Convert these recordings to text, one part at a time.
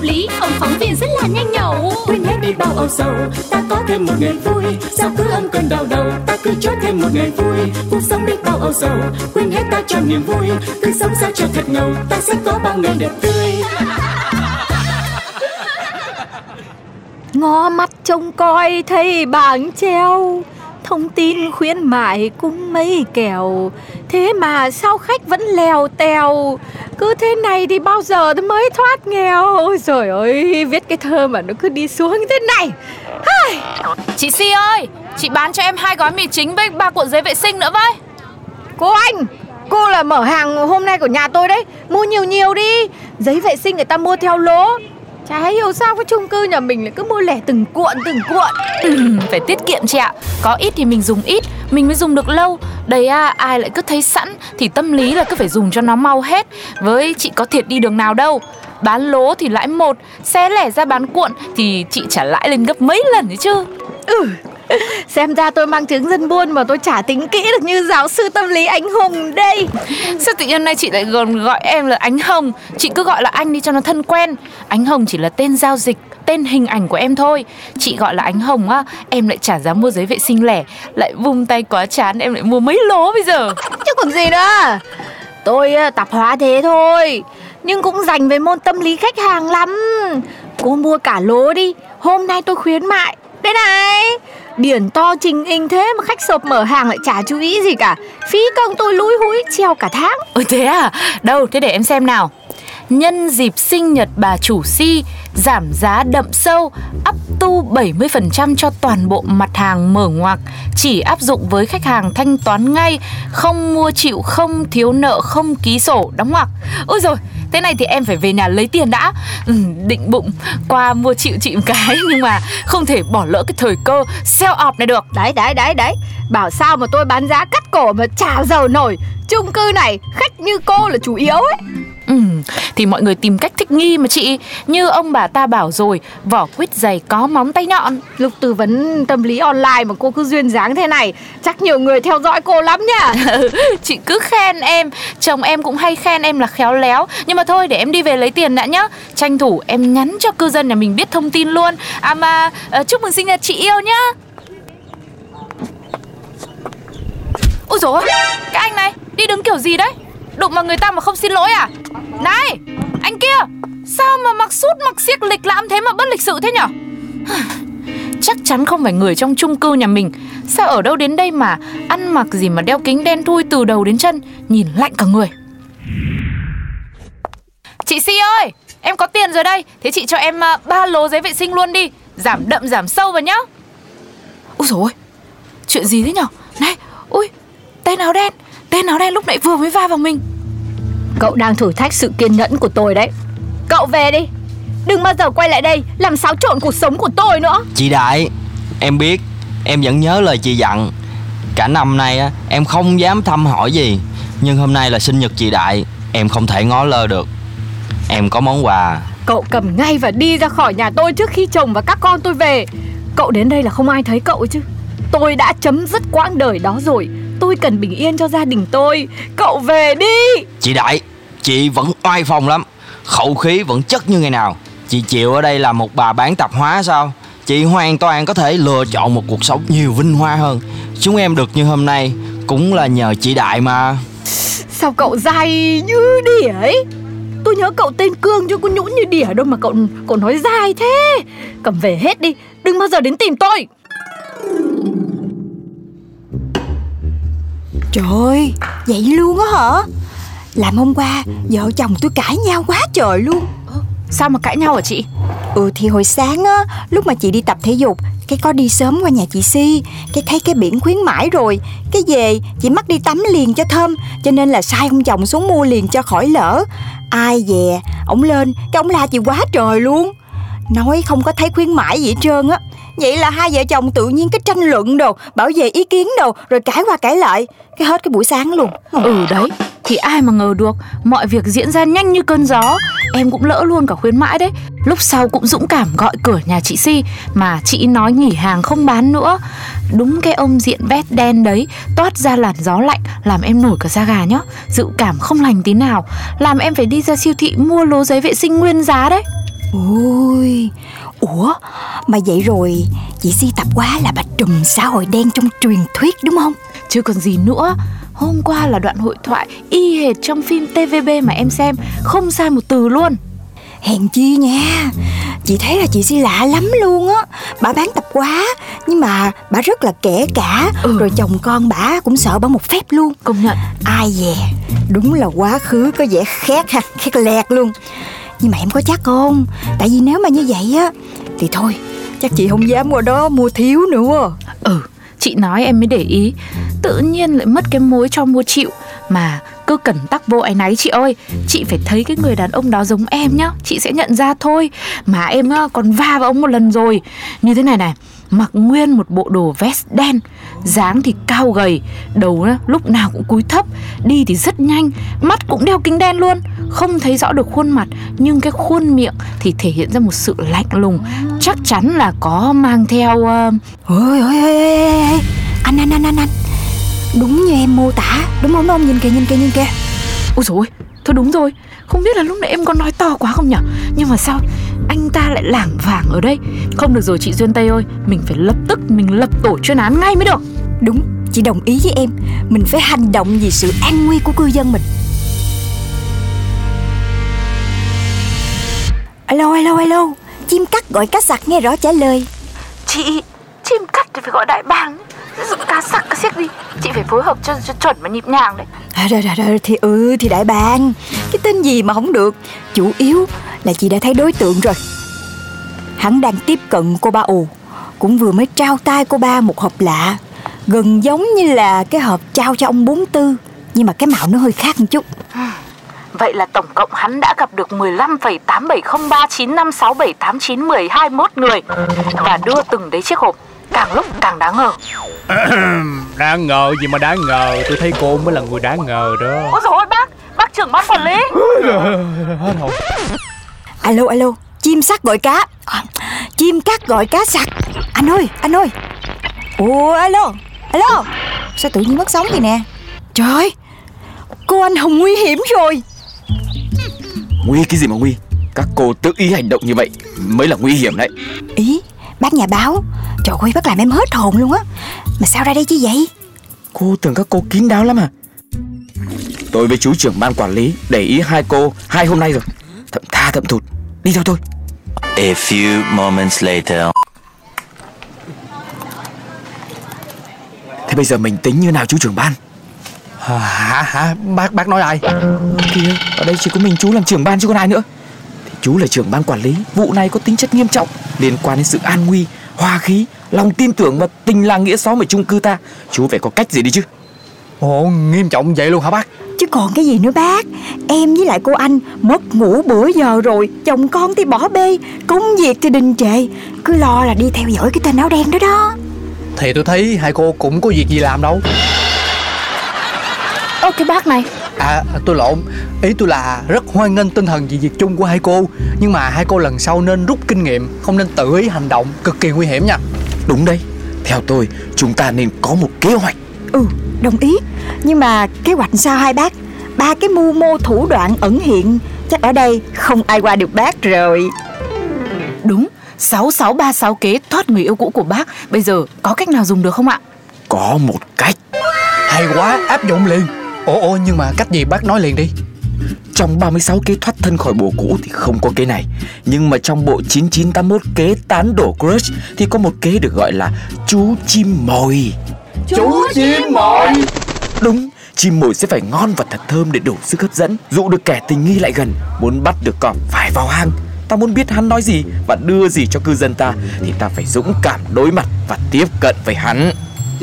đạo lý, ông phóng viên rất là nhanh nhẩu. Quên hết đi bao âu sầu ta có thêm một ngày vui. Sao cứ âm cơn đau đầu ta cứ cho thêm một ngày vui. Cuộc sống biết bao âu sầu quên hết ta cho niềm vui. Cứ sống sao cho thật ngầu ta sẽ có bao ngày đẹp tươi. Ngó mắt trông coi thấy bảng treo. Thông tin khuyến mại cũng mấy kèo thế mà sao khách vẫn lèo tèo? Cứ thế này thì bao giờ tôi mới thoát nghèo? Ôi trời ơi viết cái thơ mà nó cứ đi xuống thế này. Ai, Chị Si ơi, chị bán cho em hai gói mì chính với ba cuộn giấy vệ sinh nữa với. cô anh cô là mở hàng hôm nay của nhà tôi đấy. Mua nhiều nhiều đi. Giấy vệ sinh người ta mua theo lố chả hiểu sao cái chung cư nhà mình lại cứ mua lẻ từng cuộn từng cuộn Ừ, phải tiết kiệm chị ạ. Có ít thì mình dùng ít, mình mới dùng được lâu. Đấy à, ai lại cứ thấy sẵn thì tâm lý là cứ phải dùng cho nó mau hết. Với chị có thiệt đi đường nào đâu. Bán lố thì lãi một, xé lẻ ra bán cuộn thì chị trả lãi lên gấp mấy lần đấy chứ. Ừ, xem ra tôi mang tiếng dân buôn mà tôi chả tính kỹ được như giáo sư tâm lý anh Hùng đây. Sao tự nhiên nay chị lại còn gọi em là Ánh Hồng? Chị cứ gọi là anh đi cho nó thân quen. Ánh Hồng chỉ là tên giao dịch Tên hình ảnh của em thôi. Chị gọi là Ánh Hồng á Em lại trả giá mua giấy vệ sinh lẻ. Lại vung tay quá chán Em lại mua mấy lố bây giờ. Chứ còn gì nữa. Tôi à, tạp hóa thế thôi. Nhưng cũng dành về môn tâm lý khách hàng lắm. Cô mua cả lố đi Hôm nay tôi khuyến mại. Đây này biển to trình hình thế mà khách sộp mở hàng lại chả chú ý gì cả. Phí công tôi lúi húi treo cả tháng. Ôi thế à? Đâu thế để em xem nào. Nhân dịp sinh nhật bà chủ si Giảm giá đậm sâu Up tu 70% cho toàn bộ mặt hàng mở ngoặc. Chỉ áp dụng với khách hàng thanh toán ngay Không mua chịu, không thiếu nợ, không ký sổ, đóng ngoặc. Ôi rồi Thế này thì em phải về nhà lấy tiền đã. Ừ, Định bụng qua mua chịu chị một cái Nhưng mà không thể bỏ lỡ cái thời cơ Sell off này được. Đấy đấy đấy đấy. Bảo sao mà tôi bán giá cắt cổ mà chả giàu nổi. Chung cư này khách như cô là chủ yếu ấy. Ừ, thì mọi người tìm cách thích nghi mà chị. Như ông bà ta bảo rồi Vỏ quýt dày có móng tay nhọn. Lúc tư vấn tâm lý online mà cô cứ duyên dáng thế này Chắc nhiều người theo dõi cô lắm nhỉ? Chị cứ khen em. Chồng em cũng hay khen em là khéo léo. Nhưng mà thôi để em đi về lấy tiền đã nhá. Tranh thủ em nhắn cho cư dân nhà mình biết thông tin luôn. À mà uh, chúc mừng sinh nhật chị yêu nhá. Ôi dồi ôi, cái anh này đi đứng kiểu gì đấy? Đụng vào người ta mà không xin lỗi à? Này, anh kia Sao mà mặc sút mặc xiếc lịch lãm thế mà bất lịch sự thế nhở? Chắc chắn không phải người trong chung cư nhà mình. Sao ở đâu đến đây mà Ăn mặc gì mà đeo kính đen thui từ đầu đến chân Nhìn lạnh cả người? Chị Si ơi Em có tiền rồi đây. Thế chị cho em à, ba lô giấy vệ sinh luôn đi. Giảm đậm giảm sâu vào nhá. Úi dồi ôi Chuyện gì thế nhở? Này Ui Tên áo đen. Tên áo đen lúc nãy vừa mới va vào mình. Cậu đang thử thách sự kiên nhẫn của tôi đấy. Cậu về đi. Đừng bao giờ quay lại đây Làm xáo trộn cuộc sống của tôi nữa. Chị Đại Em biết Em vẫn nhớ lời chị dặn. Cả năm nay em không dám thăm hỏi gì. Nhưng hôm nay là sinh nhật chị Đại Em không thể ngó lơ được. Em có món quà. Cậu cầm ngay và đi ra khỏi nhà tôi trước khi chồng và các con tôi về. Cậu đến đây là không ai thấy cậu chứ. Tôi đã chấm dứt quãng đời đó rồi Tôi cần bình yên cho gia đình tôi. Cậu về đi. Chị Đại Chị vẫn oai phong lắm. Khẩu khí vẫn chất như ngày nào. Chị chịu ở đây là một bà bán tạp hóa sao? Chị hoàn toàn có thể lựa chọn một cuộc sống nhiều vinh hoa hơn. Chúng em được như hôm nay Cũng là nhờ chị Đại mà. Sao cậu dài như đỉa ấy? Tôi nhớ cậu tên Cương chứ có nhũn như đỉa đâu mà cậu cậu nói dài thế. Cầm về hết đi Đừng bao giờ đến tìm tôi Trời ơi, vậy luôn á hả? Làm hôm qua, vợ chồng tôi cãi nhau quá trời luôn. Sao mà cãi nhau hả chị? Ừ thì hồi sáng á, lúc mà chị đi tập thể dục Cái có đi sớm qua nhà chị Si Cái thấy cái biển khuyến mãi rồi. Cái về, chị mắc đi tắm liền cho thơm Cho nên là sai ông chồng xuống mua liền cho khỏi lỡ. Ai dè, Ông lên Cái ông la chị quá trời luôn. Nói không có thấy khuyến mãi gì hết trơn á Vậy là hai vợ chồng tự nhiên cái tranh luận đồ Bảo vệ ý kiến đồ Rồi cãi qua cãi lại. Cái hết cái buổi sáng luôn. Ừ đấy. Thì ai mà ngờ được Mọi việc diễn ra nhanh như cơn gió. Em cũng lỡ luôn cả khuyến mãi đấy. Lúc sau cũng dũng cảm gọi cửa nhà chị Si Mà chị nói nghỉ hàng không bán nữa. Đúng cái ông diện vest đen đấy Toát ra làn gió lạnh Làm em nổi cả da gà nhá. Dự cảm không lành tí nào. Làm em phải đi ra siêu thị mua lô giấy vệ sinh nguyên giá đấy. Ôi Ủa Mà vậy rồi Chị Si tập quá là bà trùm xã hội đen trong truyền thuyết đúng không? Chứ còn gì nữa. Hôm qua là đoạn hội thoại y hệt trong phim TVB mà em xem. Không sai một từ luôn. Hèn chi nha. Chị thấy là chị Si lạ lắm luôn á. Bà bán tập quá Nhưng mà bà rất là kể cả. Ừ. Rồi chồng con bà cũng sợ bà một phép luôn. Công nhận. Ai dè. Đúng là quá khứ có vẻ khét ha Khét lẹt luôn nhưng mà em có chắc không? Tại vì nếu mà như vậy á, Thì thôi, Chắc chị không dám qua đó mua thiếu nữa. Ừ Chị nói em mới để ý. Tự nhiên lại mất cái mối cho mua chịu. Mà cứ cẩn tắc vô ấy náy chị ơi, Chị phải thấy cái người đàn ông đó giống em nhá. Chị sẽ nhận ra thôi. Mà em còn va vào ông một lần rồi. Như thế này này Mặc nguyên một bộ đồ vest đen dáng thì cao gầy Đầu á, lúc nào cũng cúi thấp Đi thì rất nhanh Mắt cũng đeo kính đen luôn Không thấy rõ được khuôn mặt Nhưng cái khuôn miệng thì thể hiện ra một sự lạnh lùng Chắc chắn là có mang theo uh... Ôi ôi ôi ôi. Anh anh anh anh anh Đúng như em mô tả Đúng không không? Nhìn kìa nhìn kìa nhìn kìa. Ôi rồi thôi đúng rồi Không biết là lúc nãy em có nói to quá không nhở? Nhưng mà sao anh ta lại lảng vảng ở đây. Không được rồi chị Duyên Tây ơi. Mình phải lập tức mình lập tổ chuyên án ngay mới được. Đúng chị đồng ý với em. Mình phải hành động vì sự an nguy của cư dân mình. Alo alo alo. Chim cắt gọi cá sặc nghe rõ trả lời. Chị, chim cắt thì phải gọi đại bàng. Cá sặc cá xiếc đi. Chị phải phối hợp cho, cho chuẩn và nhịp nhàng đấy. À, rồi, rồi, rồi, Thì ừ thì đại bàng. Cái tên gì mà không được. Chủ yếu là chị đã thấy đối tượng rồi. Hắn đang tiếp cận cô ba ù Cũng vừa mới trao tay cô ba một hộp lạ Gần giống như là cái hộp trao cho ông bốn tư Nhưng mà cái mạo nó hơi khác một chút. Vậy là tổng cộng hắn đã gặp được 15,87039567891021 người Và đưa từng đấy chiếc hộp Càng lúc càng đáng ngờ. Đáng ngờ gì mà đáng ngờ? Tôi thấy cô mới là người đáng ngờ đó. Ôi dồi ôi bác, bác trưởng ban quản lý. Hết rồi Alo alo Chim sắt gọi cá. À, Chim cắt gọi cá sặc. Anh ơi anh ơi. Ủa alo Alo. Sao tự nhiên mất sóng vậy nè? Trời Cô anh Hồng nguy hiểm rồi. Nguy cái gì mà nguy? Các cô tự ý hành động như vậy mới là nguy hiểm đấy. Ý Bác nhà báo. Trời ơi bác làm em hết hồn luôn á. Mà sao ra đây chứ vậy? Cô tưởng các cô kín đáo lắm à? Tôi với chú trưởng ban quản lý Để ý hai cô hai hôm nay rồi. Thậm tha thậm thụt Đi theo tôi. A few moments later. Thế bây giờ mình tính như nào chú trưởng ban? Hả hả? Bác bác nói ai? Kìa ở đây chỉ có mình chú làm trưởng ban chứ còn ai nữa. Thì chú là trưởng ban quản lý Vụ này có tính chất nghiêm trọng Liên quan đến sự an nguy, hòa khí Lòng tin tưởng và tình làng nghĩa xóm ở chung cư ta. Chú phải có cách gì đi chứ? Ồ nghiêm trọng vậy luôn hả bác Chứ còn cái gì nữa bác? Em với lại cô anh mất ngủ bữa giờ rồi Chồng con thì bỏ bê Công việc thì đình trệ. Cứ lo là đi theo dõi cái tên áo đen đó đó. Thì tôi thấy hai cô cũng có việc gì làm đâu. Ơ cái bác này. À tôi lộn. Ý tôi là rất hoan nghênh tinh thần vì việc chung của hai cô. Nhưng mà hai cô lần sau nên rút kinh nghiệm Không nên tự ý hành động Cực kỳ nguy hiểm nha. Đúng đấy. Theo tôi chúng ta nên có một kế hoạch. Ừ đồng ý. Nhưng mà kế hoạch sao hai bác? Ba cái mưu mô thủ đoạn ẩn hiện Chắc ở đây không ai qua được bác rồi. Đúng 6636 kế thoát người yêu cũ của bác. Bây giờ có cách nào dùng được không ạ? Có một cách. Hay quá áp dụng liền. Ồ ồ nhưng mà cách gì bác nói liền đi. Trong 36 kế thoát thân khỏi bồ cũ thì không có kế này. Nhưng mà trong bộ 9981 kế tán đổ crush Thì có một kế được gọi là chú chim mồi Chú chim mồi. Đúng, chim mồi sẽ phải ngon và thật thơm để đủ sức hấp dẫn. Dụ được kẻ tình nghi lại gần Muốn bắt được cọp phải vào hang. Ta muốn biết hắn nói gì và đưa gì cho cư dân ta Thì ta phải dũng cảm đối mặt và tiếp cận với hắn.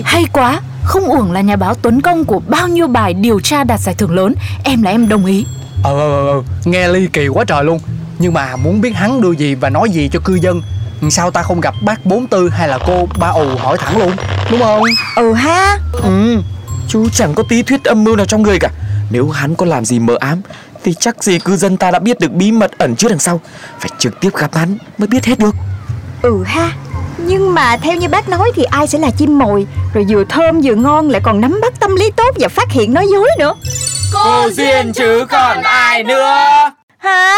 Hay quá Không uổng là nhà báo Tuấn Công của bao nhiêu bài điều tra đạt giải thưởng lớn Em là em đồng ý. Ờ ờ ờ, nghe ly kỳ quá trời luôn. Nhưng mà muốn biết hắn đưa gì và nói gì cho cư dân Sao ta không gặp bác bốn tư hay là cô ba ù hỏi thẳng luôn? Đúng không? Ừ ha. Ừ, chú chẳng có tí thuyết âm mưu nào trong người cả. Nếu hắn có làm gì mờ ám Thì chắc gì cư dân ta đã biết được bí mật ẩn chứa đằng sau. Phải trực tiếp gặp hắn mới biết hết được. Ừ ha. Nhưng mà theo như bác nói thì ai sẽ là chim mồi? Rồi vừa thơm vừa ngon lại còn nắm bắt tâm lý tốt và phát hiện nói dối nữa. Cô Duyên chứ còn ai nữa? Hả?